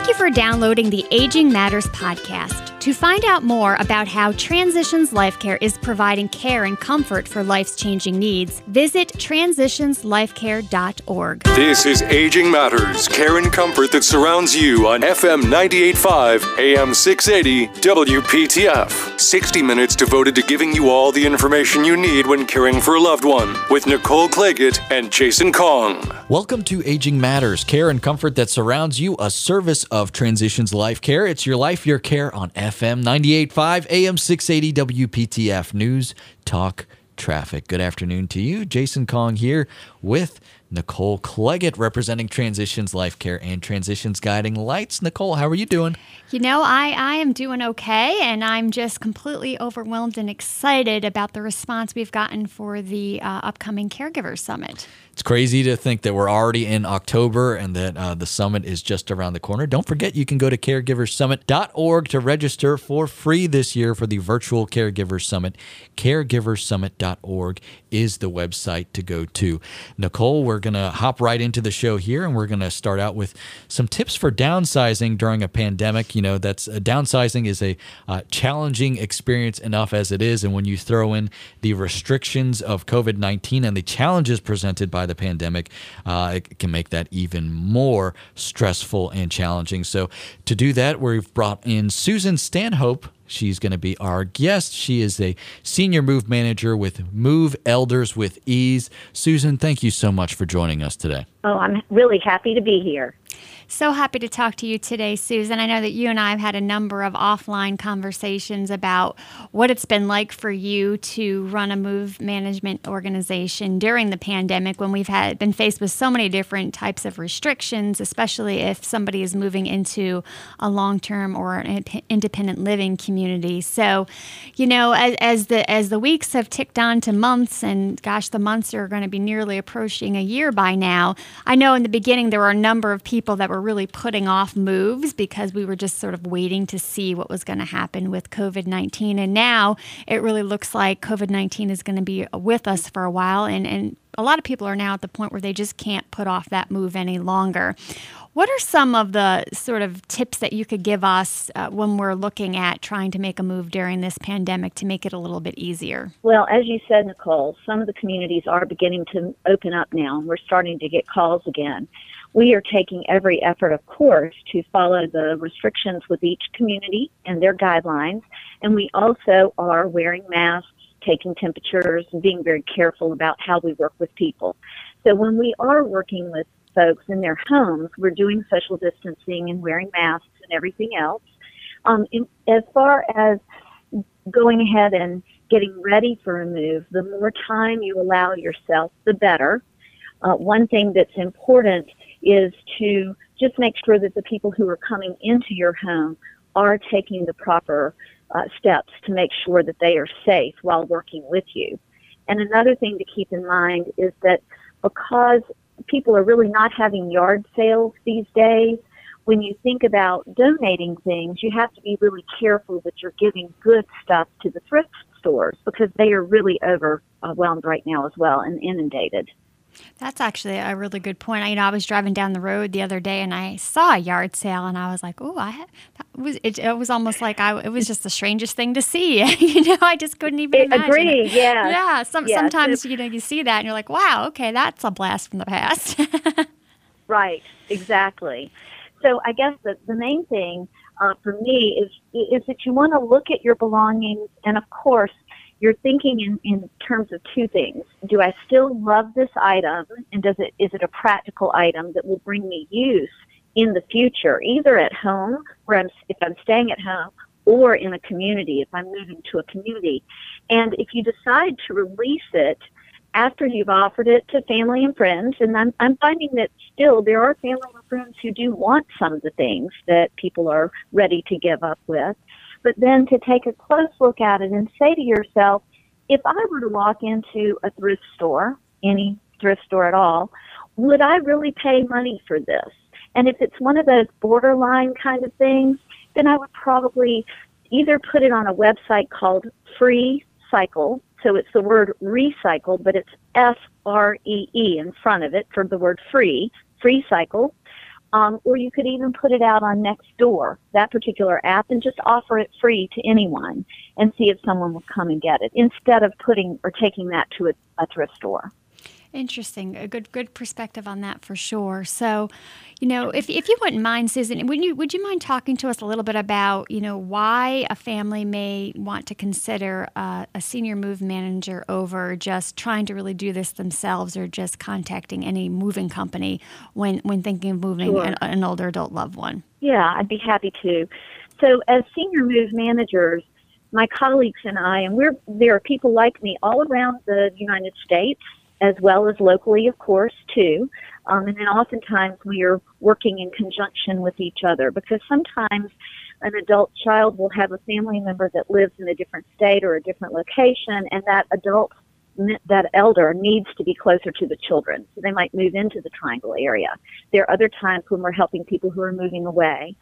Thank you for downloading the Aging Matters podcast. To find out more about how Transitions Life Care is providing care and comfort for life's changing needs, visit transitionslifecare.org. This is Aging Matters, care and comfort that surrounds you on FM 98.5, AM 680, WPTF. 60 minutes devoted to giving you all the information you need when caring for a loved one with Nicole Claggett and Jason Kong. Welcome to Aging Matters, care and comfort that surrounds you, a service of Transitions Life Care. It's your life, your care on FM 98.5, AM 680, WPTF News, Talk, Traffic. Good afternoon to you. Jason Kong here with Nicole Claggett, representing Transitions Life Care and Transitions Guiding Lights. Nicole, how are you doing? You know, I, I am doing okay, and I'm just completely overwhelmed and excited about the response we've gotten for the uh, upcoming Caregiver Summit. It's crazy to think that we're already in October and that uh, the summit is just around the corner. Don't forget, you can go to caregiversummit.org to register for free this year for the virtual Caregiver Summit. Caregiversummit.org is the website to go to. Nicole, we're going to hop right into the show here and we're going to start out with some tips for downsizing during a pandemic. You know, that's uh, downsizing is a uh, challenging experience enough as it is. And when you throw in the restrictions of COVID 19 and the challenges presented by the pandemic, uh, it can make that even more stressful and challenging. So, to do that, we've brought in Susan Stanhope. She's going to be our guest. She is a senior move manager with Move Elders with Ease. Susan, thank you so much for joining us today. Oh, I'm really happy to be here. So happy to talk to you today, Susan. I know that you and I have had a number of offline conversations about what it's been like for you to run a move management organization during the pandemic when we've had been faced with so many different types of restrictions, especially if somebody is moving into a long-term or an independent living community. So, you know, as, as the as the weeks have ticked on to months, and gosh, the months are going to be nearly approaching a year by now. I know in the beginning there were a number of people that were really putting off moves because we were just sort of waiting to see what was going to happen with COVID 19. And now it really looks like COVID 19 is going to be with us for a while. And, and a lot of people are now at the point where they just can't put off that move any longer. What are some of the sort of tips that you could give us uh, when we're looking at trying to make a move during this pandemic to make it a little bit easier? Well, as you said, Nicole, some of the communities are beginning to open up now. We're starting to get calls again we are taking every effort, of course, to follow the restrictions with each community and their guidelines. And we also are wearing masks, taking temperatures, and being very careful about how we work with people. So when we are working with folks in their homes, we're doing social distancing and wearing masks and everything else. Um, in, as far as going ahead and getting ready for a move, the more time you allow yourself, the better. Uh, one thing that's important is to just make sure that the people who are coming into your home are taking the proper uh, steps to make sure that they are safe while working with you. And another thing to keep in mind is that because people are really not having yard sales these days, when you think about donating things, you have to be really careful that you're giving good stuff to the thrift stores because they are really overwhelmed right now as well and inundated. That's actually a really good point. I, you know, I was driving down the road the other day and I saw a yard sale and I was like, "Oh, I that was it, it, was almost like I it was just the strangest thing to see." you know, I just couldn't even imagine. Agree. Yeah. Yeah. Some. Sometimes you know you see that and you're like, "Wow, okay, that's a blast from the past." right. Exactly. So I guess the the main thing uh, for me is is that you want to look at your belongings and of course you're thinking in, in terms of two things. Do I still love this item and does it is it a practical item that will bring me use in the future, either at home where I'm if I'm staying at home or in a community if I'm moving to a community. And if you decide to release it after you've offered it to family and friends, and I'm, I'm finding that still there are family and friends who do want some of the things that people are ready to give up with but then to take a close look at it and say to yourself, if I were to walk into a thrift store, any thrift store at all, would I really pay money for this? And if it's one of those borderline kind of things, then I would probably either put it on a website called Free Cycle. So it's the word recycle, but it's F R E E in front of it for the word free, free cycle. Um, or you could even put it out on Nextdoor, that particular app, and just offer it free to anyone and see if someone will come and get it instead of putting or taking that to a, a thrift store. Interesting. A good good perspective on that for sure. So, you know, if, if you wouldn't mind, Susan, would you would you mind talking to us a little bit about you know why a family may want to consider uh, a senior move manager over just trying to really do this themselves or just contacting any moving company when when thinking of moving sure. an, an older adult loved one? Yeah, I'd be happy to. So, as senior move managers, my colleagues and I, and we're there are people like me all around the United States as well as locally, of course, too. Um, and then oftentimes we are working in conjunction with each other because sometimes an adult child will have a family member that lives in a different state or a different location, and that adult that elder needs to be closer to the children. So they might move into the triangle area. There are other times when we're helping people who are moving away.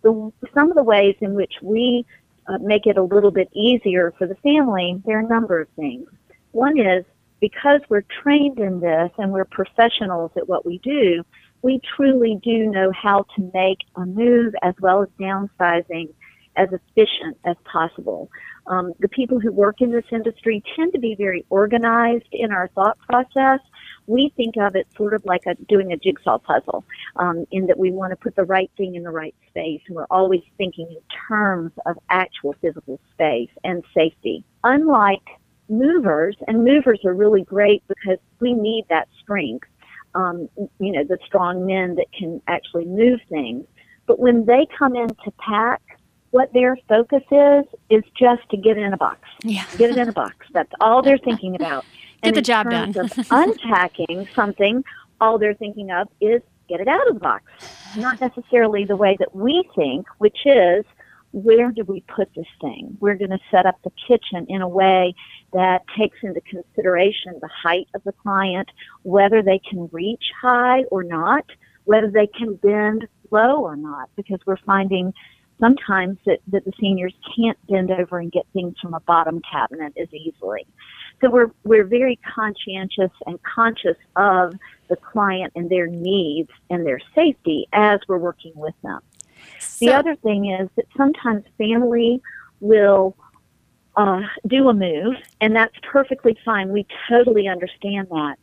The, some of the ways in which we uh, make it a little bit easier for the family, there are a number of things. One is because we're trained in this and we're professionals at what we do, we truly do know how to make a move as well as downsizing as efficient as possible. Um, the people who work in this industry tend to be very organized in our thought process. We think of it sort of like a, doing a jigsaw puzzle, um, in that we want to put the right thing in the right space, and we're always thinking in terms of actual physical space and safety. Unlike movers, and movers are really great because we need that strength. Um, you know, the strong men that can actually move things. But when they come in to pack, what their focus is is just to get it in a box. Yeah. Get it in a box. That's all they're thinking about. Get and the job done. of unpacking something, all they're thinking of is get it out of the box. Not necessarily the way that we think, which is where do we put this thing? We're going to set up the kitchen in a way that takes into consideration the height of the client, whether they can reach high or not, whether they can bend low or not, because we're finding sometimes that, that the seniors can't bend over and get things from a bottom cabinet as easily. So we're, we're very conscientious and conscious of the client and their needs and their safety as we're working with them. So, the other thing is that sometimes family will uh, do a move, and that's perfectly fine. We totally understand that.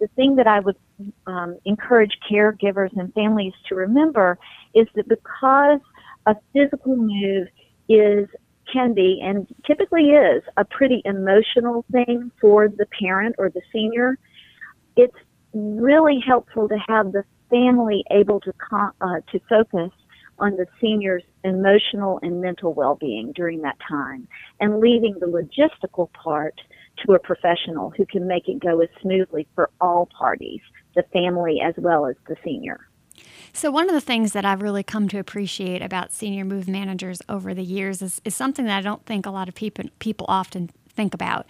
The thing that I would um, encourage caregivers and families to remember is that because a physical move is can be and typically is a pretty emotional thing for the parent or the senior, it's really helpful to have the family able to uh, to focus on the senior's emotional and mental well-being during that time and leaving the logistical part to a professional who can make it go as smoothly for all parties, the family as well as the senior. So, one of the things that I've really come to appreciate about senior move managers over the years is, is something that I don't think a lot of people, people often think about.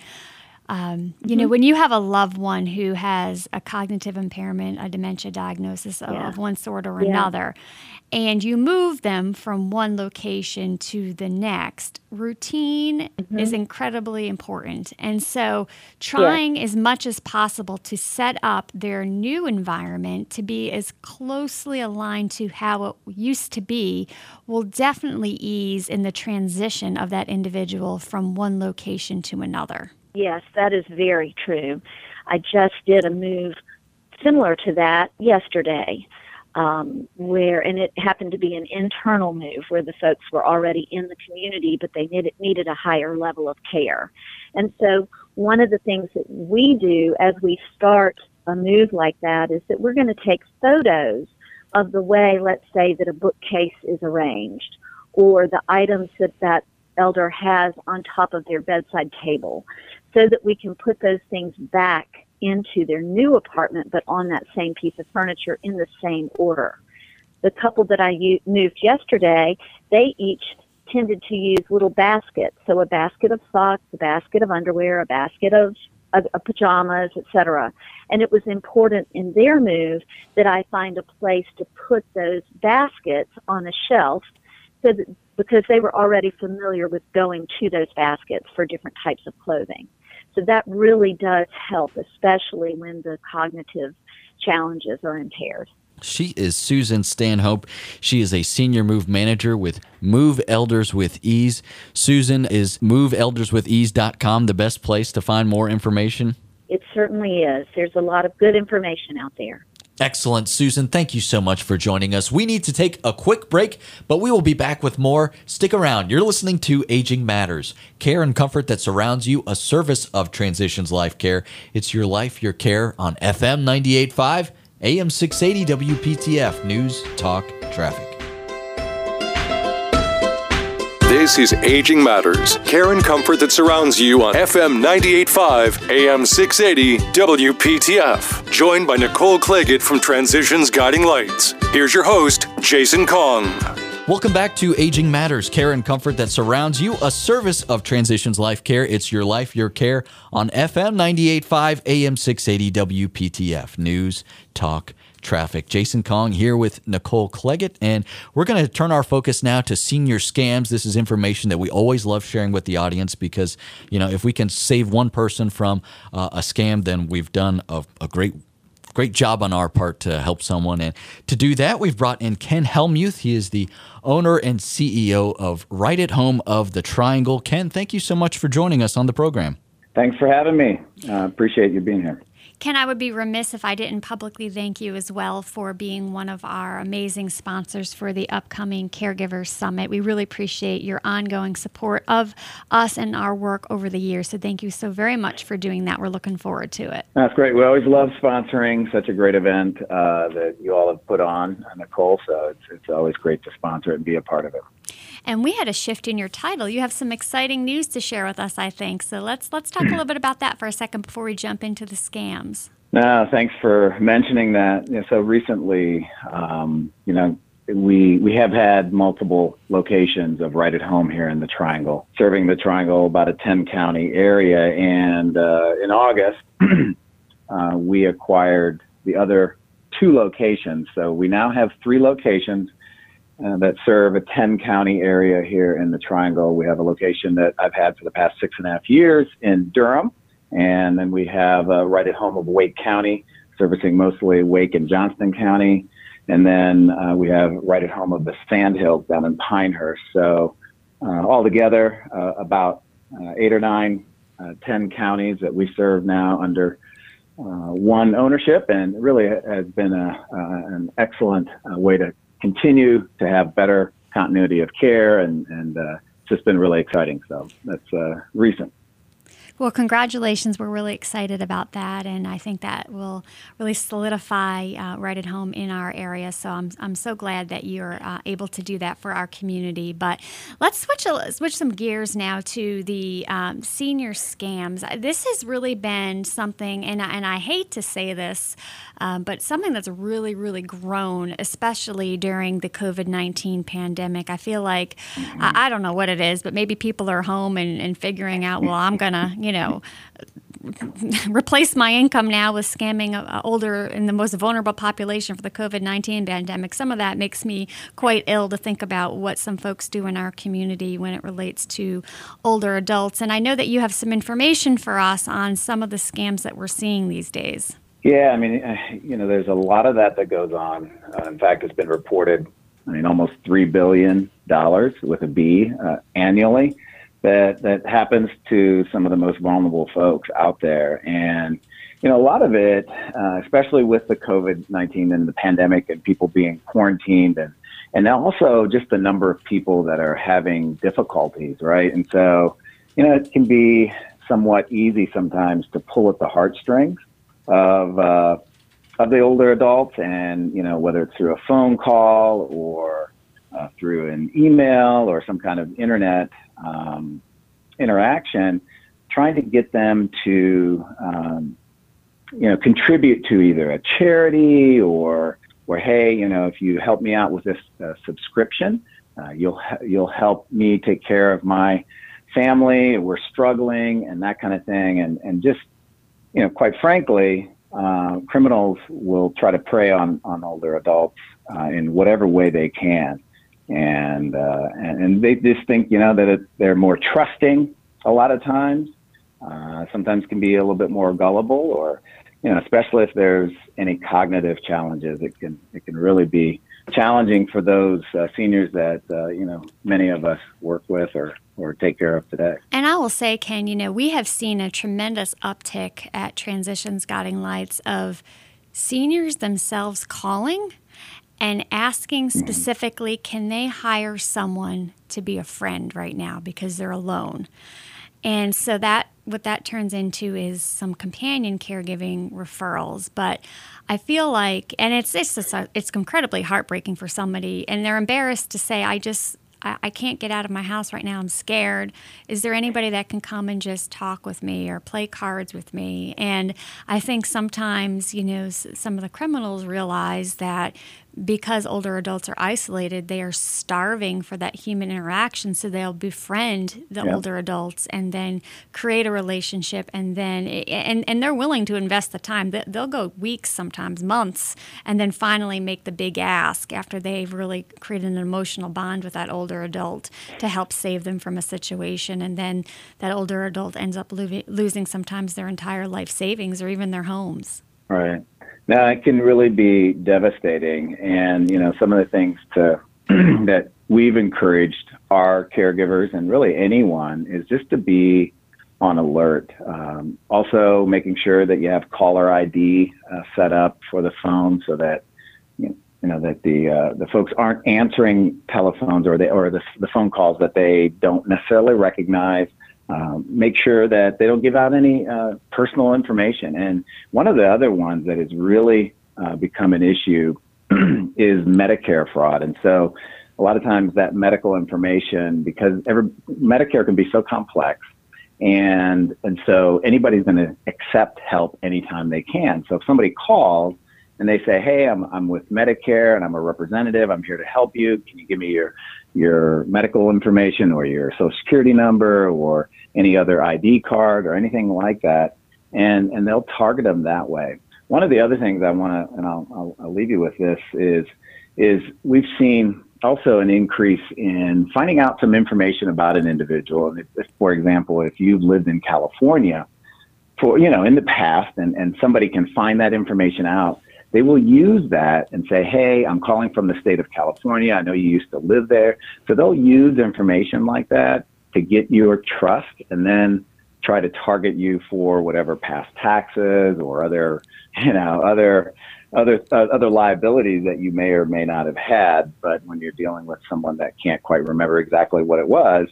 Um, you mm-hmm. know, when you have a loved one who has a cognitive impairment, a dementia diagnosis of, yeah. of one sort or yeah. another, and you move them from one location to the next, routine mm-hmm. is incredibly important. And so, trying yeah. as much as possible to set up their new environment to be as closely aligned to how it used to be will definitely ease in the transition of that individual from one location to another. Yes, that is very true. I just did a move similar to that yesterday, um, where and it happened to be an internal move where the folks were already in the community, but they needed needed a higher level of care. And so, one of the things that we do as we start a move like that is that we're going to take photos of the way, let's say, that a bookcase is arranged, or the items that that elder has on top of their bedside table so that we can put those things back into their new apartment, but on that same piece of furniture in the same order. The couple that I u- moved yesterday, they each tended to use little baskets. So a basket of socks, a basket of underwear, a basket of, of, of pajamas, etc. And it was important in their move that I find a place to put those baskets on a shelf so that because they were already familiar with going to those baskets for different types of clothing. So that really does help, especially when the cognitive challenges are impaired. She is Susan Stanhope. She is a senior move manager with Move Elders with Ease. Susan, is moveelderswithease.com the best place to find more information? It certainly is. There's a lot of good information out there. Excellent, Susan. Thank you so much for joining us. We need to take a quick break, but we will be back with more. Stick around. You're listening to Aging Matters, care and comfort that surrounds you, a service of Transitions Life Care. It's your life, your care on FM 98.5 AM 680 WPTF News, Talk, Traffic. This is Aging Matters, care and comfort that surrounds you on FM 98.5, AM 680, WPTF. Joined by Nicole Claggett from Transitions Guiding Lights. Here's your host, Jason Kong. Welcome back to Aging Matters, care and comfort that surrounds you, a service of Transitions Life Care. It's your life, your care on FM 98.5, AM 680, WPTF. News, talk, traffic. Jason Kong here with Nicole Claggett, and we're going to turn our focus now to senior scams. This is information that we always love sharing with the audience because, you know, if we can save one person from uh, a scam, then we've done a, a great great job on our part to help someone. And to do that, we've brought in Ken Helmuth. He is the owner and CEO of Right at Home of the Triangle. Ken, thank you so much for joining us on the program. Thanks for having me. Uh, appreciate you being here. Ken, I would be remiss if I didn't publicly thank you as well for being one of our amazing sponsors for the upcoming Caregivers Summit. We really appreciate your ongoing support of us and our work over the years. So thank you so very much for doing that. We're looking forward to it. That's great. We always love sponsoring such a great event uh, that you all have put on, Nicole. So it's, it's always great to sponsor it and be a part of it. And we had a shift in your title. You have some exciting news to share with us, I think. So let's let's talk a little bit about that for a second before we jump into the scams. No, thanks for mentioning that. So recently, um, you know, we we have had multiple locations of right at home here in the Triangle, serving the Triangle, about a ten county area. And uh, in August, uh, we acquired the other two locations. So we now have three locations uh, that serve a 10 county area here in the Triangle. We have a location that I've had for the past six and a half years in Durham. And then we have uh, right at home of Wake County, servicing mostly Wake and Johnston County. And then uh, we have right at home of the Sandhills down in Pinehurst. So uh, altogether, uh, about uh, eight or nine, uh, 10 counties that we serve now under one ownership. And really has been a, an excellent way to continue to have better continuity of care. And, and uh, it's just been really exciting. So that's uh, recent. Well, congratulations. We're really excited about that. And I think that will really solidify uh, right at home in our area. So I'm, I'm so glad that you're uh, able to do that for our community. But let's switch, a, switch some gears now to the um, senior scams. This has really been something, and I, and I hate to say this, um, but something that's really, really grown, especially during the COVID 19 pandemic. I feel like, mm-hmm. I, I, don't know what it is, but maybe people are home and, and figuring out, well, I'm going to, you know, replace my income now with scamming uh, older and the most vulnerable population for the COVID 19 pandemic. Some of that makes me quite ill to think about what some folks do in our community when it relates to older adults. And I know that you have some information for us on some of the scams that we're seeing these days. Yeah, I mean, uh, you know, there's a lot of that that goes on. Uh, in fact, it's been reported, I mean, almost $3 billion with a B uh, annually that, that happens to some of the most vulnerable folks out there. And, you know, a lot of it, uh, especially with the COVID 19 and the pandemic and people being quarantined and, and also just the number of people that are having difficulties, right? And so, you know, it can be somewhat easy sometimes to pull at the heartstrings of uh, of the older adults, and you know whether it's through a phone call or uh, through an email or some kind of internet um, interaction, trying to get them to um, you know contribute to either a charity or or hey, you know, if you help me out with this uh, subscription, uh, you'll you'll help me take care of my family. We're struggling and that kind of thing, and and just you know, quite frankly, uh, criminals will try to prey on, on older adults uh, in whatever way they can. And, uh, and, and they just think, you know, that it, they're more trusting a lot of times. Uh, sometimes can be a little bit more gullible or you know, especially if there's any cognitive challenges, it can it can really be challenging for those uh, seniors that uh, you know many of us work with or or take care of today. And I will say, Ken, you know, we have seen a tremendous uptick at Transitions Guiding Lights of seniors themselves calling and asking mm-hmm. specifically, can they hire someone to be a friend right now because they're alone? And so that what that turns into is some companion caregiving referrals. But I feel like, and it's it's just a, it's incredibly heartbreaking for somebody, and they're embarrassed to say, I just I, I can't get out of my house right now. I'm scared. Is there anybody that can come and just talk with me or play cards with me? And I think sometimes, you know, some of the criminals realize that because older adults are isolated, they are starving for that human interaction. So they'll befriend the yeah. older adults and then create a relationship, and then and and they're willing to invest the time. They'll go weeks, sometimes months, and then finally make the big ask after they've really created an emotional bond with that older adult to help save them from a situation. And then that older adult ends up lo- losing sometimes their entire life savings or even their homes. Right. Now it can really be devastating, and you know some of the things to that we've encouraged our caregivers and really anyone is just to be on alert. Um, also, making sure that you have caller ID uh, set up for the phone so that you know that the uh, the folks aren't answering telephones or they or the the phone calls that they don't necessarily recognize. Um, make sure that they don't give out any uh, personal information. And one of the other ones that has really uh, become an issue is Medicare fraud. And so a lot of times that medical information, because every, Medicare can be so complex, and and so anybody's going to accept help anytime they can. So if somebody calls and they say, "Hey, I'm I'm with Medicare and I'm a representative. I'm here to help you. Can you give me your your medical information or your social security number or any other ID card or anything like that?" And and they'll target them that way. One of the other things I want to, and I'll, I'll, I'll leave you with this is is we've seen also an increase in finding out some information about an individual. If, for example, if you've lived in California for you know in the past and, and somebody can find that information out they will use that and say, Hey, I'm calling from the state of California. I know you used to live there. So they'll use information like that to get your trust and then try to target you for whatever past taxes or other, you know, other other uh, other liabilities that you may or may not have had. But when you're dealing with someone that can't quite remember exactly what it was,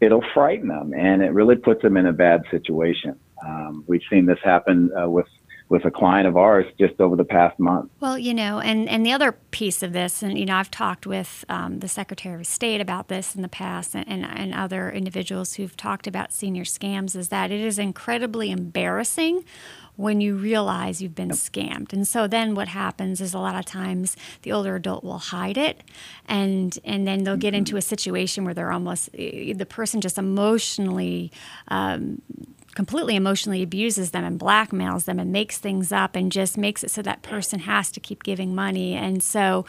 it'll frighten them, and it really puts them in a bad situation. Um, we've seen this happen uh, with with a client of ours just over the past month. Well, you know, and, and the other piece of this, and, you know, I've talked with um, the Secretary of State about this in the past and, and, and other individuals who've talked about senior scams, is that it is incredibly embarrassing when you realize you've been scammed. And so then what happens is a lot of times the older adult will hide it and and then they'll get into a situation where they're almost the person just emotionally um, completely emotionally abuses them and blackmails them and makes things up and just makes it so that person has to keep giving money. And so,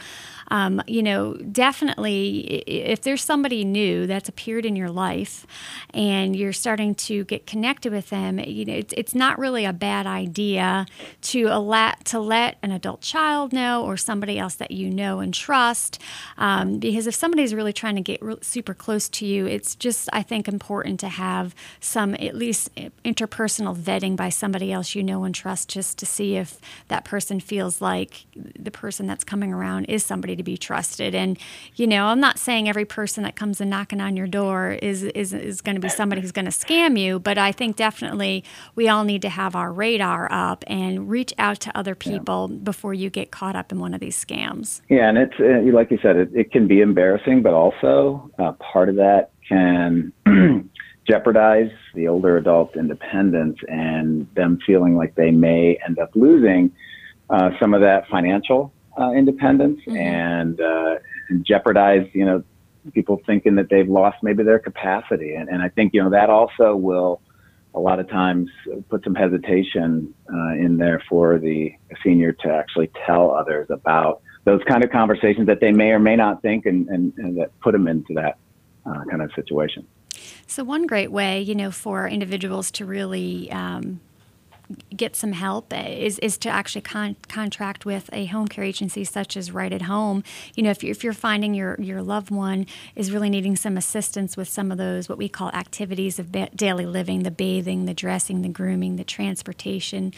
um, you know, definitely if there's somebody new that's appeared in your life and you're starting to get connected with them, you know, it's, it's not really a bad idea to let to let an adult child know or somebody else that you know and trust. Um, because if somebody's really trying to get re- super close to you, it's just I think important to have some at least interpersonal vetting by somebody else you know and trust just to see if that person feels like the person that's coming around is somebody to be trusted. And, you know, I'm not saying every person that comes and knocking on your door is, is, is going to be somebody who's going to scam you, but I think definitely we all need to have our radar up and reach out to other people yeah. before you get caught up in one of these scams. Yeah, and it's, uh, like you said, it, it can be embarrassing, but also uh, part of that can jeopardize the older adult independence and them feeling like they may end up losing uh, some of that financial uh, independence mm-hmm. and, uh, and jeopardize, you know, people thinking that they've lost maybe their capacity. And, and I think, you know, that also will a lot of times put some hesitation uh, in there for the senior to actually tell others about those kind of conversations that they may or may not think and, and, and that put them into that uh, kind of situation. So, one great way, you know, for individuals to really um, get some help is, is to actually con- contract with a home care agency such as Right at Home. You know, if you're, if you're finding your, your loved one is really needing some assistance with some of those, what we call activities of ba- daily living the bathing, the dressing, the grooming, the transportation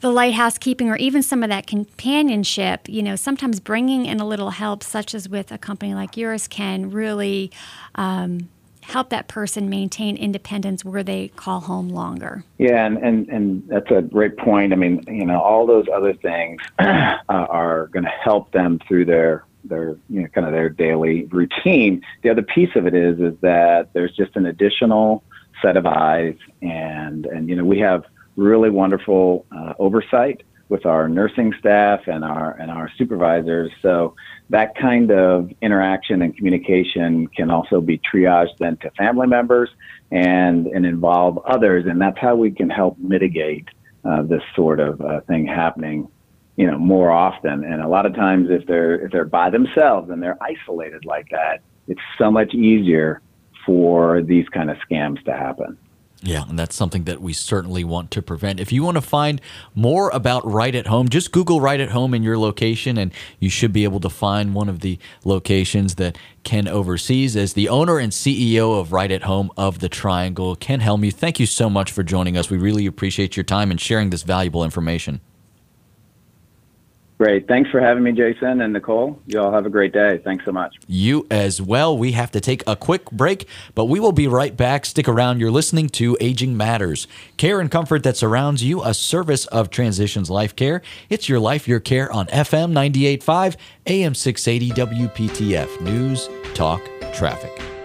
the light housekeeping or even some of that companionship you know sometimes bringing in a little help such as with a company like yours can really um, help that person maintain independence where they call home longer. Yeah, and, and, and that's a great point. I mean, you know, all those other things uh, are going to help them through their their you know kind of their daily routine. The other piece of it is is that there's just an additional set of eyes, and and you know we have really wonderful uh, oversight with our nursing staff and our and our supervisors. So that kind of interaction and communication can also be triaged then to family members and and involve others, and that's how we can help mitigate uh, this sort of uh, thing happening. You know, more often, and a lot of times, if they're if they're by themselves and they're isolated like that, it's so much easier for these kind of scams to happen. Yeah, and that's something that we certainly want to prevent. If you want to find more about Right at Home, just Google Right at Home in your location, and you should be able to find one of the locations that Ken oversees. As the owner and CEO of Right at Home of the Triangle, Ken Helmuth, thank you so much for joining us. We really appreciate your time and sharing this valuable information. Great. Thanks for having me, Jason and Nicole. You all have a great day. Thanks so much. You as well. We have to take a quick break, but we will be right back. Stick around. You're listening to Aging Matters. Care and comfort that surrounds you, a service of Transitions Life Care. It's your life, your care on FM 98.5, AM 680 WPTF. News, talk, traffic.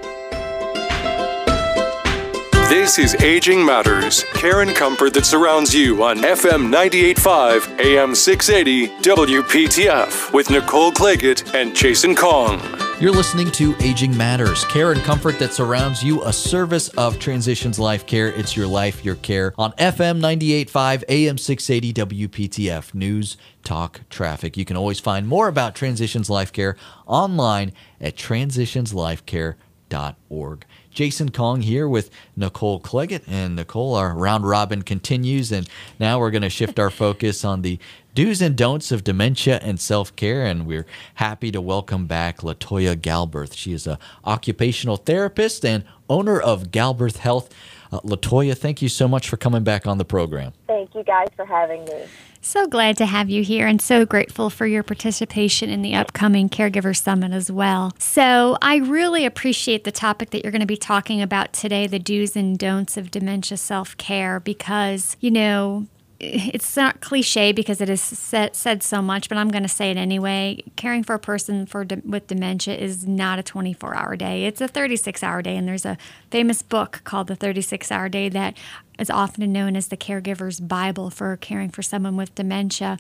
This is Aging Matters, care and comfort that surrounds you on FM 98.5, AM 680, WPTF, with Nicole Claggett and Jason Kong. You're listening to Aging Matters, care and comfort that surrounds you, a service of Transitions Life Care. It's your life, your care on FM 98.5, AM 680, WPTF, News, Talk, Traffic. You can always find more about Transitions Life Care online at transitionslifecare.org. Jason Kong here with Nicole Claggett. And Nicole, our round robin continues. And now we're going to shift our focus on the do's and don'ts of dementia and self-care and we're happy to welcome back latoya galberth she is a occupational therapist and owner of galberth health uh, latoya thank you so much for coming back on the program thank you guys for having me so glad to have you here and so grateful for your participation in the upcoming Caregiver Summit as well. So, I really appreciate the topic that you're going to be talking about today the do's and don'ts of dementia self care because, you know, it's not cliche because it is said, said so much, but I'm going to say it anyway. Caring for a person for with dementia is not a 24 hour day. It's a 36 hour day. And there's a famous book called The 36 Hour Day that is often known as the caregiver's Bible for caring for someone with dementia.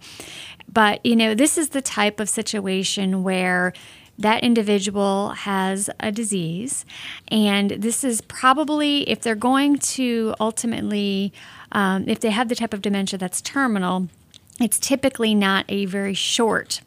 But, you know, this is the type of situation where that individual has a disease. And this is probably, if they're going to ultimately, um, if they have the type of dementia that's terminal, it's typically not a very short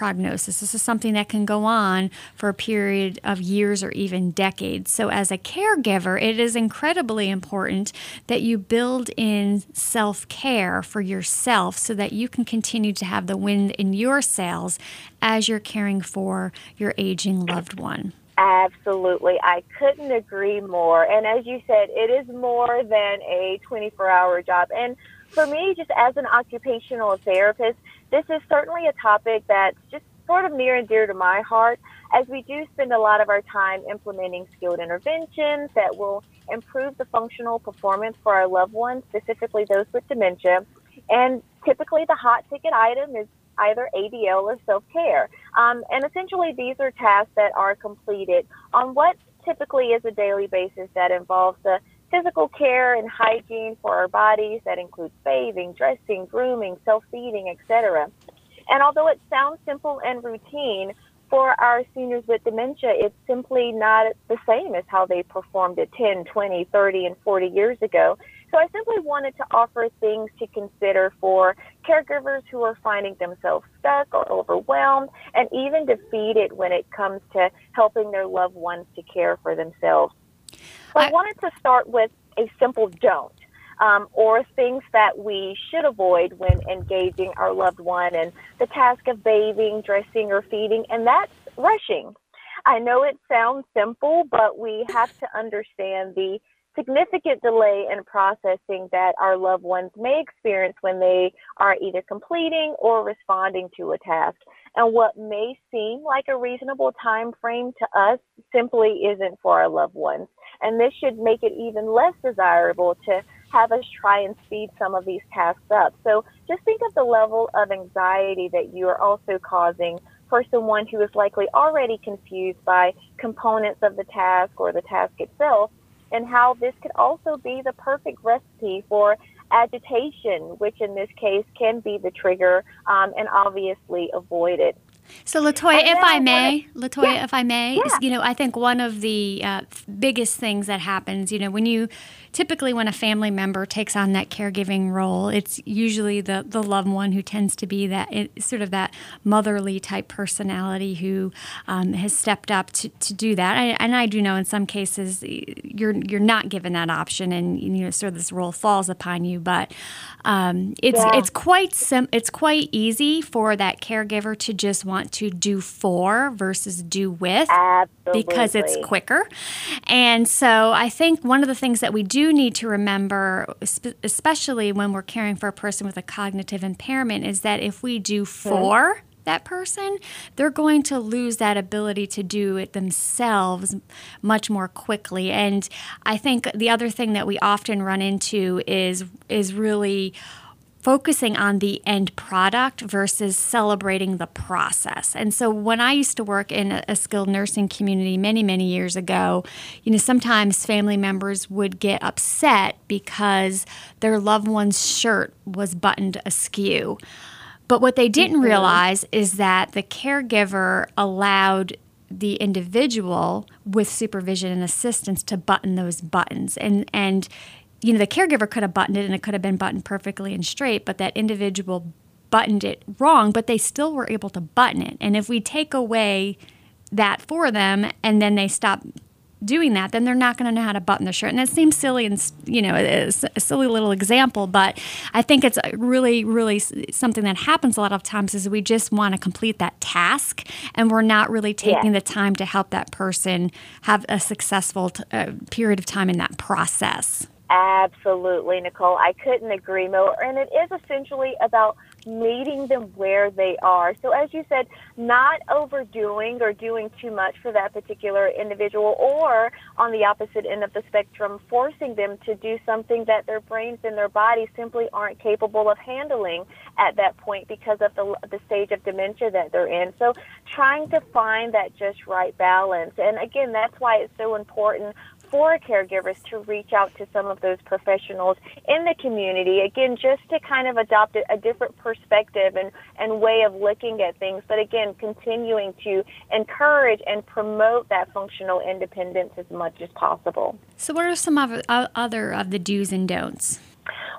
prognosis. This is something that can go on for a period of years or even decades. So, as a caregiver, it is incredibly important that you build in self care for yourself so that you can continue to have the wind in your sails as you're caring for your aging loved one. Absolutely. I couldn't agree more. And as you said, it is more than a 24 hour job. And for me, just as an occupational therapist, this is certainly a topic that's just sort of near and dear to my heart as we do spend a lot of our time implementing skilled interventions that will improve the functional performance for our loved ones, specifically those with dementia. And typically the hot ticket item is either ADL or self care. Um, and essentially, these are tasks that are completed on what typically is a daily basis that involves the physical care and hygiene for our bodies that includes bathing, dressing, grooming, self-feeding, etc. And although it sounds simple and routine, for our seniors with dementia, it's simply not the same as how they performed it 10, 20, 30, and 40 years ago. So I simply wanted to offer things to consider for caregivers who are finding themselves stuck or overwhelmed and even defeated when it comes to helping their loved ones to care for themselves. So I, I wanted to start with a simple don't. um, or things that we should avoid when engaging our loved one and the task of bathing, dressing, or feeding, and that's rushing. I know it sounds simple, but we have to understand the significant delay in processing that our loved ones may experience when they are either completing or responding to a task. And what may seem like a reasonable time frame to us simply isn't for our loved ones. And this should make it even less desirable to have us try and speed some of these tasks up. So just think of the level of anxiety that you are also causing for someone who is likely already confused by components of the task or the task itself, and how this could also be the perfect recipe for agitation, which in this case can be the trigger um, and obviously avoided. So Latoya, if I may, Latoya, yeah. if I may, yeah. you know, I think one of the uh, biggest things that happens, you know, when you typically when a family member takes on that caregiving role, it's usually the the loved one who tends to be that it, sort of that motherly type personality who um, has stepped up to, to do that. I, and I do know in some cases you're you're not given that option, and you know, sort of this role falls upon you. But um, it's yeah. it's quite sim- it's quite easy for that caregiver to just want to do for versus do with Absolutely. because it's quicker. And so I think one of the things that we do do need to remember, especially when we're caring for a person with a cognitive impairment, is that if we do for that person, they're going to lose that ability to do it themselves much more quickly. And I think the other thing that we often run into is is really focusing on the end product versus celebrating the process. And so when I used to work in a, skilled nursing community many, many years ago, you know, sometimes family members would get upset because their loved one's shirt was buttoned askew. But what they didn't mm-hmm. realize is that the caregiver allowed the individual with supervision and assistance to button those buttons and and you know, the caregiver could have buttoned it and it could have been buttoned perfectly and straight, but that individual buttoned it wrong, but they still were able to button it. And if we take away that for them and then they stop doing that, then they're not going to know how to button the shirt. And it seems silly and you know it's a silly little example, but I think it's really, really something that happens a lot of times is we just want to complete that task, and we're not really taking yeah. the time to help that person have a successful t- uh, period of time in that process. Absolutely, Nicole. I couldn't agree more. And it is essentially about meeting them where they are. So, as you said, not overdoing or doing too much for that particular individual, or on the opposite end of the spectrum, forcing them to do something that their brains and their bodies simply aren't capable of handling at that point because of the, the stage of dementia that they're in. So, trying to find that just right balance. And again, that's why it's so important for caregivers to reach out to some of those professionals in the community, again, just to kind of adopt a, a different perspective and, and way of looking at things, but again, continuing to encourage and promote that functional independence as much as possible. So, what are some of, uh, other of the do's and don'ts?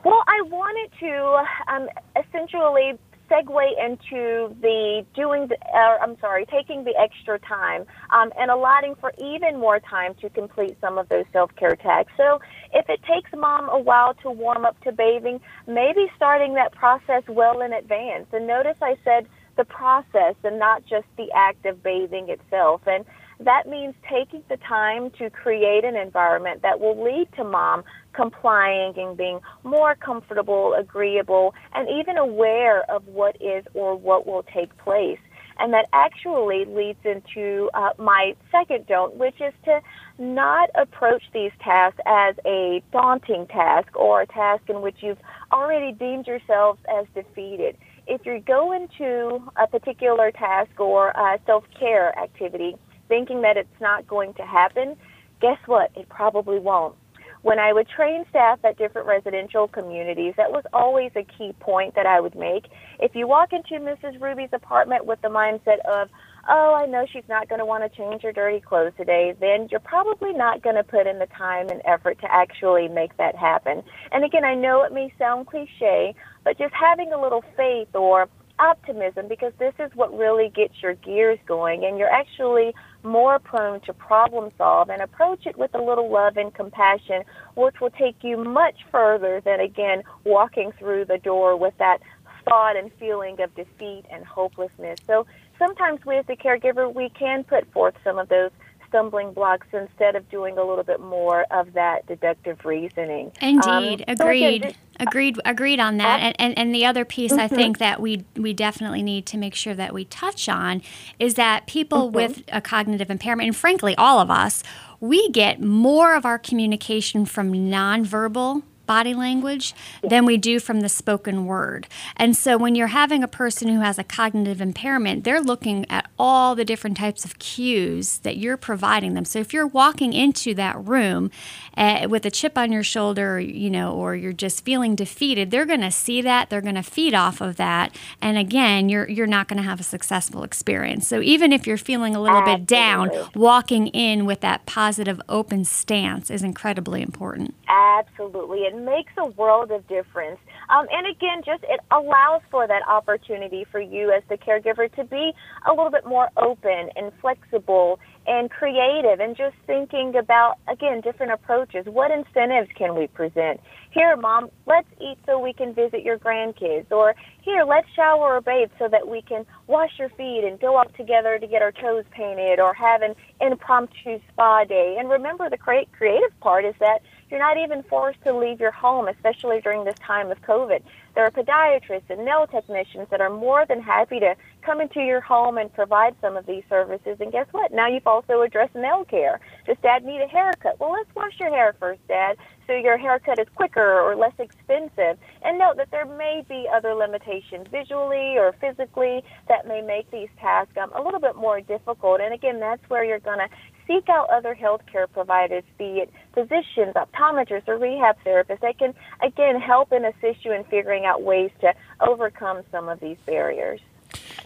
Well, I wanted to um, essentially segue into the doing the, uh, I'm sorry, taking the extra time um, and allotting for even more time to complete some of those self-care tasks. So if it takes mom a while to warm up to bathing, maybe starting that process well in advance. And notice I said the process and not just the act of bathing itself. And that means taking the time to create an environment that will lead to mom complying and being more comfortable, agreeable, and even aware of what is or what will take place. And that actually leads into uh, my second don't, which is to not approach these tasks as a daunting task or a task in which you've already deemed yourselves as defeated. If you go into a particular task or self care activity thinking that it's not going to happen, guess what? It probably won't. When I would train staff at different residential communities, that was always a key point that I would make. If you walk into Mrs. Ruby's apartment with the mindset of, oh, I know she's not going to want to change her dirty clothes today, then you're probably not going to put in the time and effort to actually make that happen. And again, I know it may sound cliche, but just having a little faith or optimism because this is what really gets your gears going and you're actually more prone to problem solve and approach it with a little love and compassion which will take you much further than again walking through the door with that thought and feeling of defeat and hopelessness. So sometimes we as a caregiver we can put forth some of those stumbling blocks instead of doing a little bit more of that deductive reasoning. Indeed, um, agreed. So again, agreed agreed on that and, and, and the other piece mm-hmm. i think that we we definitely need to make sure that we touch on is that people mm-hmm. with a cognitive impairment and frankly all of us we get more of our communication from nonverbal body language than we do from the spoken word. And so when you're having a person who has a cognitive impairment, they're looking at all the different types of cues that you're providing them. So if you're walking into that room uh, with a chip on your shoulder, you know, or you're just feeling defeated, they're going to see that, they're going to feed off of that, and again, you're you're not going to have a successful experience. So even if you're feeling a little Absolutely. bit down, walking in with that positive open stance is incredibly important. Absolutely. It makes a world of difference. Um, and again, just it allows for that opportunity for you as the caregiver to be a little bit more open and flexible and creative and just thinking about, again, different approaches. What incentives can we present? Here, mom, let's eat so we can visit your grandkids. Or here, let's shower or bathe so that we can wash your feet and go out together to get our toes painted or have an impromptu spa day. And remember, the creative part is that you're not even forced to leave your home, especially during this time of COVID. There are podiatrists and nail technicians that are more than happy to come into your home and provide some of these services. And guess what? Now you've also addressed nail care. Does dad need a haircut? Well, let's wash your hair first, dad, so your haircut is quicker or less expensive. And note that there may be other limitations visually or physically that may make these tasks um, a little bit more difficult. And again, that's where you're going to seek out other healthcare providers, be it physicians, optometrists, or rehab therapists that can, again, help and assist you in figuring out ways to overcome some of these barriers.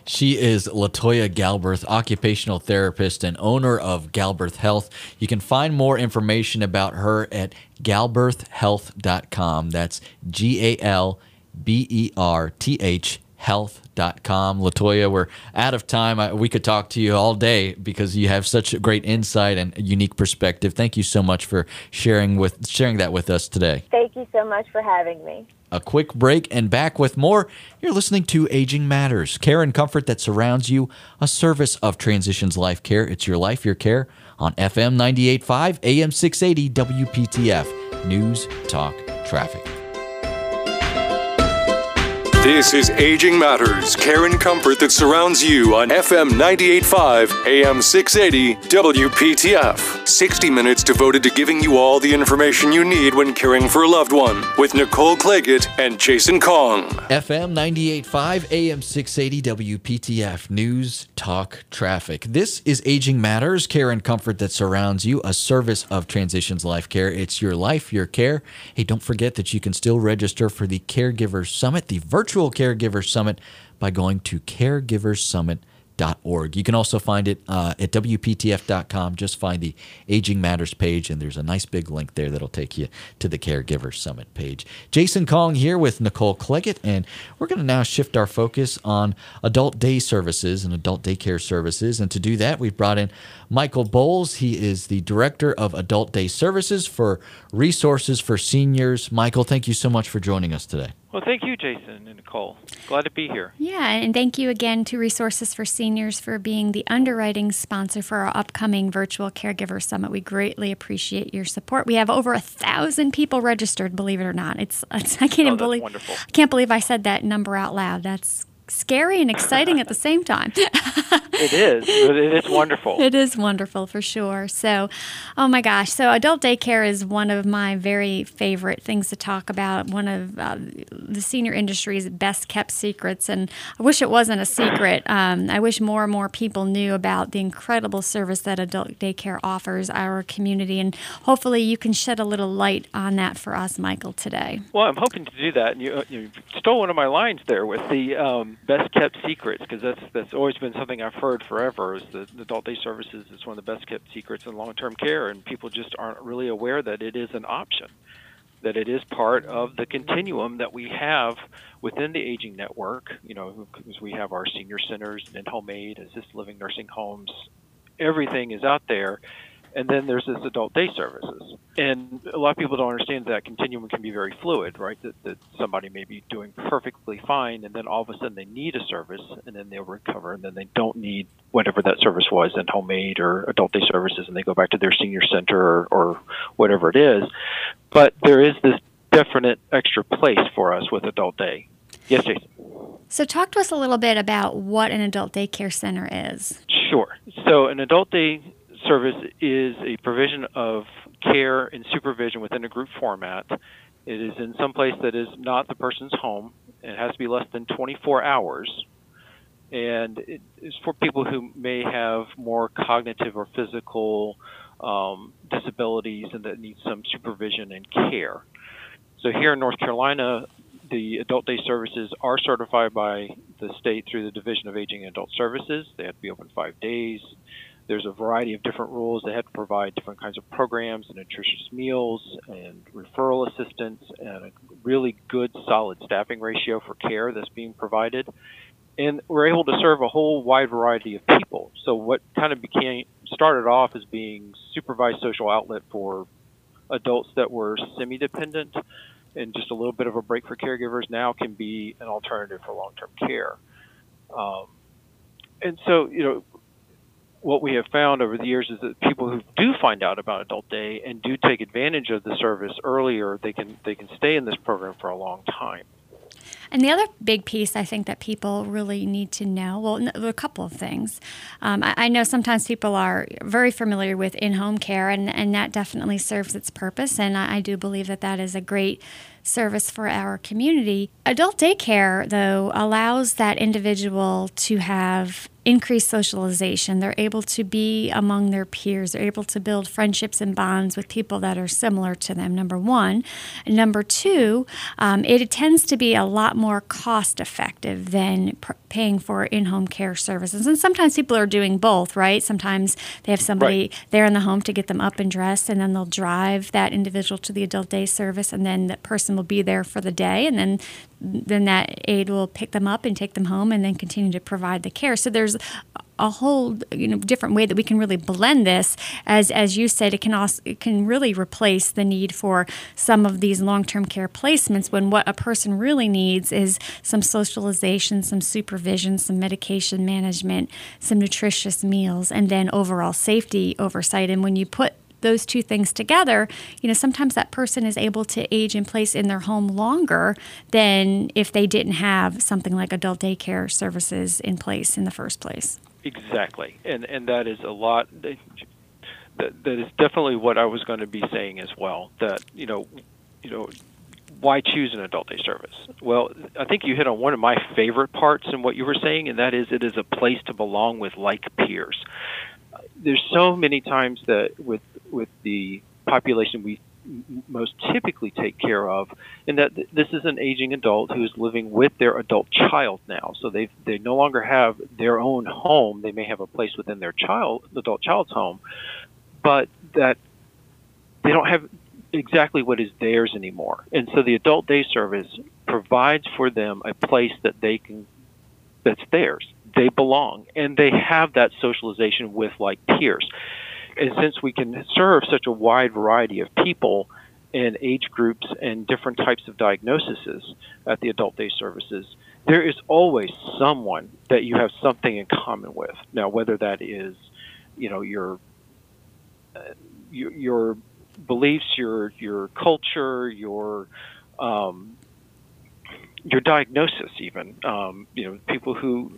She is Latoya Galberth, occupational therapist and owner of Galberth Health. You can find more information about her at galberthhealth.com. That's G A L B E R T H health.com. Latoya, we're out of time. we could talk to you all day because you have such a great insight and unique perspective. Thank you so much for sharing with sharing that with us today. Thank you so much for having me. A quick break and back with more. You're listening to Aging Matters, care and comfort that surrounds you, a service of Transitions Life Care. It's your life, your care on FM 98.5, AM 680, WPTF, News, Talk, Traffic. This is Aging Matters, care and comfort that surrounds you on FM 98.5, AM 680, WPTF. 60 minutes devoted to giving you all the information you need when caring for a loved one with Nicole Claggett and Jason Kong. FM 98.5, AM 680, WPTF. News, talk, traffic. This is Aging Matters, care and comfort that surrounds you, a service of Transitions Life Care. It's your life, your care. Hey, don't forget that you can still register for the Caregiver Summit, the virtual virtual Caregiver Summit by going to caregiversummit.com Org. You can also find it uh, at WPTF.com. Just find the Aging Matters page, and there's a nice big link there that'll take you to the Caregiver Summit page. Jason Kong here with Nicole Claggett, and we're going to now shift our focus on adult day services and adult daycare services. And to do that, we've brought in Michael Bowles. He is the Director of Adult Day Services for Resources for Seniors. Michael, thank you so much for joining us today. Well, thank you, Jason and Nicole. Glad to be here. Yeah, and thank you again to Resources for Seniors for being the underwriting sponsor for our upcoming virtual caregiver summit. We greatly appreciate your support. We have over a thousand people registered. Believe it or not, it's, it's I can't oh, even believe wonderful. I can't believe I said that number out loud. That's scary and exciting at the same time. it is. It is wonderful. It is wonderful for sure. So, oh my gosh. So, adult daycare is one of my very favorite things to talk about. One of uh, the senior industry's best kept secrets. And I wish it wasn't a secret. Um, I wish more and more people knew about the incredible service that adult daycare offers our community. And hopefully, you can shed a little light on that for us, Michael, today. Well, I'm hoping to do that. And you, you stole one of my lines there with the. Um, best kept secrets because that's that's always been something I've heard forever. Is that adult day services is one of the best kept secrets in long term care, and people just aren't really aware that it is an option. that it is part of the continuum that we have within the aging network. You know, because we have our senior centers and in-home aid, assisted living nursing homes. Everything is out there, and then there's this adult day services. And a lot of people don't understand that continuum can be very fluid, right? That, that somebody may be doing perfectly fine, and then all of a sudden they need a service, and then they'll recover, and then they don't need whatever that service was in homemade or adult day services, and they go back to their senior center or, or whatever it is. But there is this definite extra place for us with adult day. Yes, Jason. So, talk to us a little bit about what an adult daycare center is. Sure. So, an adult day service is a provision of care and supervision within a group format. It is in some place that is not the person's home. It has to be less than 24 hours. And it is for people who may have more cognitive or physical um, disabilities and that need some supervision and care. So here in North Carolina, the adult day services are certified by the state through the Division of Aging and Adult Services. They have to be open five days. There's a variety of different rules. They have to provide different kinds of programs and nutritious meals and referral assistance and a really good, solid staffing ratio for care that's being provided. And we're able to serve a whole wide variety of people. So what kind of became started off as being supervised social outlet for adults that were semi-dependent and just a little bit of a break for caregivers now can be an alternative for long-term care. Um, and so, you know, what we have found over the years is that people who do find out about adult day and do take advantage of the service earlier, they can they can stay in this program for a long time. And the other big piece I think that people really need to know well, a couple of things. Um, I, I, know sometimes people are very familiar with in home care, and, and that definitely serves its purpose. And I, I do believe that that is a great service for our community. Adult daycare, though, allows that individual to have increased socialization. They're able to be among their peers. They're able to build friendships and bonds with people that are similar to them, number one. And number two, um, it tends to be a lot more cost effective than pr- paying for in home care services. And sometimes people are doing both, right? Sometimes they have somebody right. there in the home to get them up and dressed, and then they'll drive that individual to the adult day service, and then that person will be there for the day, and then then that aide will pick them up and take them home and then continue to provide the care. So there's a whole you know different way that we can really blend this as as you said it can also it can really replace the need for some of these long-term care placements when what a person really needs is some socialization some supervision some medication management some nutritious meals and then overall safety oversight and when you put those two things together, you know, sometimes that person is able to age in place in their home longer than if they didn't have something like adult daycare services in place in the first place. Exactly, and and that is a lot. That, that is definitely what I was going to be saying as well. That you know, you know, why choose an adult day service? Well, I think you hit on one of my favorite parts in what you were saying, and that is it is a place to belong with like peers. There's so many times that with with the population we most typically take care of, and that this is an aging adult who is living with their adult child now. So they they no longer have their own home. They may have a place within their child adult child's home, but that they don't have exactly what is theirs anymore. And so the adult day service provides for them a place that they can that's theirs. They belong and they have that socialization with like peers and since we can serve such a wide variety of people and age groups and different types of diagnoses at the adult day services, there is always someone that you have something in common with. Now, whether that is, you know, your uh, your, your beliefs, your your culture, your um, your diagnosis, even um, you know, people who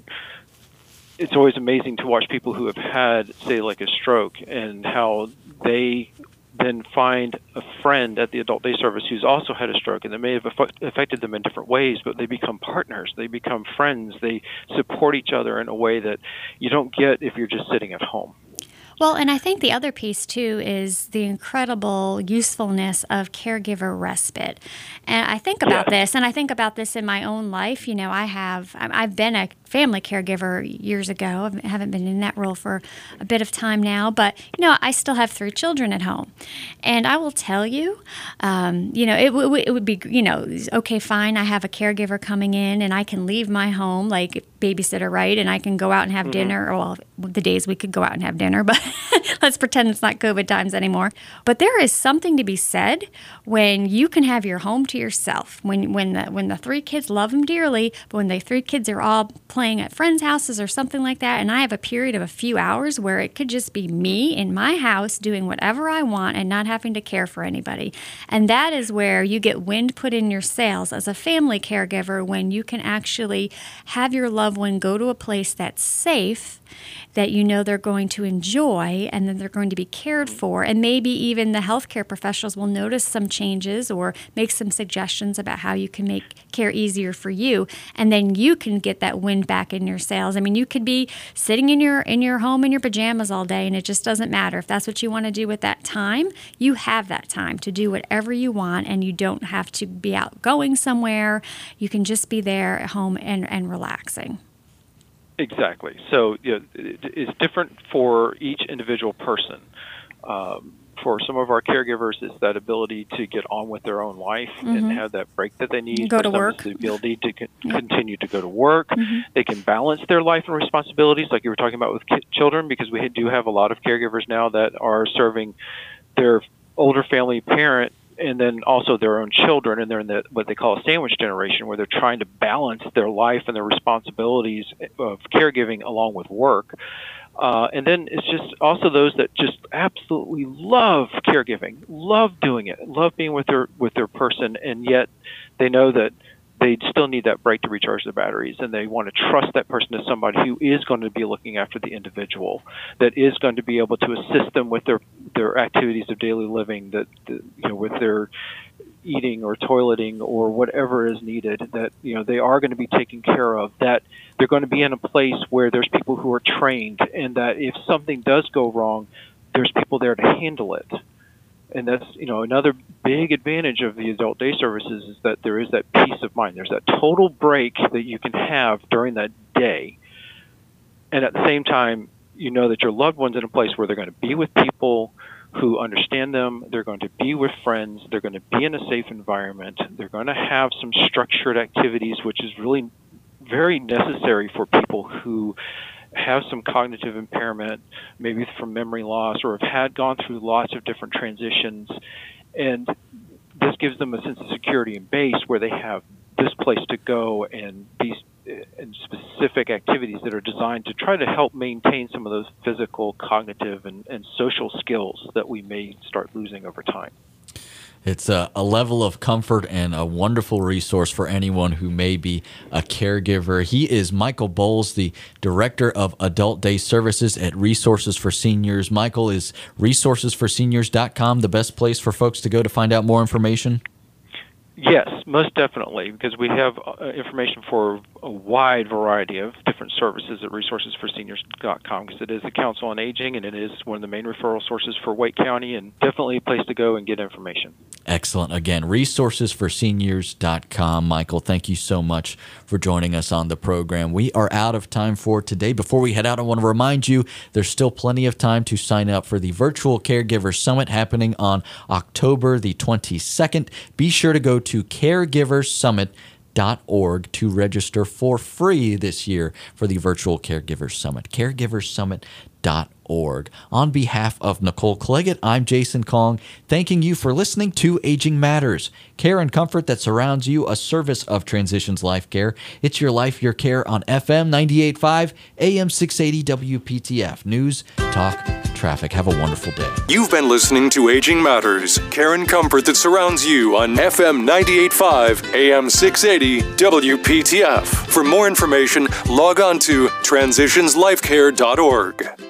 it's always amazing to watch people who have had, say, like a stroke, and how they then find a friend at the adult day service who's also had a stroke, and it may have affected them in different ways, but they become partners, they become friends, they support each other in a way that you don't get if you're just sitting at home. Well, and I think the other piece too is the incredible usefulness of caregiver respite. And I think about this, and I think about this in my own life. You know, I have, I've been a family caregiver years ago. I haven't been in that role for a bit of time now, but you know, I still have three children at home, and I will tell you, um, you know, it, w- it would be, you know, okay, fine. I have a caregiver coming in, and I can leave my home, like babysitter, right, and I can go out and have mm-hmm. dinner. Well, the days we could go out and have dinner, but let's pretend it's not COVID times anymore. But there is something to be said when you can have your home to yourself. When when the when the three kids love them dearly, but when the three kids are all playing at friends' houses or something like that, and I have a period of a few hours where it could just be me in my house doing whatever I want and not having to care for anybody. And that is where you get wind put in your sails as a family caregiver when you can actually have your loved one go to a place that's safe that you know they're going to enjoy and that they're going to be cared for. And maybe even the healthcare professionals will notice some changes or make some suggestions about how you can make care easier for you. And then you can get that wind back in your sails. I mean, you could be sitting in your in your home in your pajamas all day and it just doesn't matter. If that's what you want to do with that time, you have that time to do whatever you want and you don't have to be out going somewhere. You can just be there at home and, and relaxing. Exactly. So you know, it's different for each individual person. Um, for some of our caregivers, it's that ability to get on with their own life mm-hmm. and have that break that they need. Go to work. The ability to con- continue to go to work. Mm-hmm. They can balance their life and responsibilities, like you were talking about with ki- children, because we do have a lot of caregivers now that are serving their older family parent and then also their own children, and they're in the, what they call a sandwich generation, where they're trying to balance their life and their responsibilities of caregiving along with work. Uh, and then it's just also those that just absolutely love caregiving, love doing it, love being with their with their person, and yet they know that they still need that break to recharge their batteries and they want to trust that person as somebody who is going to be looking after the individual that is going to be able to assist them with their their activities of daily living that, that you know with their eating or toileting or whatever is needed that you know they are going to be taken care of that they're going to be in a place where there's people who are trained and that if something does go wrong there's people there to handle it and that's you know another big advantage of the adult day services is that there is that peace of mind. There's that total break that you can have during that day, and at the same time, you know that your loved one's in a place where they're going to be with people who understand them. They're going to be with friends. They're going to be in a safe environment. They're going to have some structured activities, which is really very necessary for people who have some cognitive impairment, maybe from memory loss, or have had gone through lots of different transitions, and this gives them a sense of security and base where they have this place to go and these and specific activities that are designed to try to help maintain some of those physical, cognitive, and, and social skills that we may start losing over time. It's a, a, level of comfort and a wonderful resource for anyone who may be a caregiver. He is Michael Bowles, the Director of Adult Day Services at Resources for Seniors. Michael, is resourcesforseniors.com the best place for folks to go to find out more information? Yes, most definitely, because we have uh, information for a wide variety of different services at resourcesforseniors.com because it is the Council on Aging and it is one of the main referral sources for Wake County and definitely a place to go and get information. Excellent. Again, resourcesforseniors.com. Michael, thank you so much for joining us on the program. We are out of time for today. Before we head out, I want to remind you there's still plenty of time to sign up for the virtual caregiver summit happening on October the 22nd. Be sure to go to caregiversummit.org to register for free this year for the virtual Caregiver Summit. On behalf of Nicole Claggett, I'm Jason Kong, thanking you for listening to Aging Matters. Care and comfort that surrounds you, a service of Transitions Life Care. It's your life, your care on FM 98.5, AM 680 WPTF. News, talk, traffic. Have a wonderful day. You've been listening to Aging Matters, care and comfort that surrounds you on FM 98.5, AM 680, WPTF. For more information, log on to transitionslifecare.org.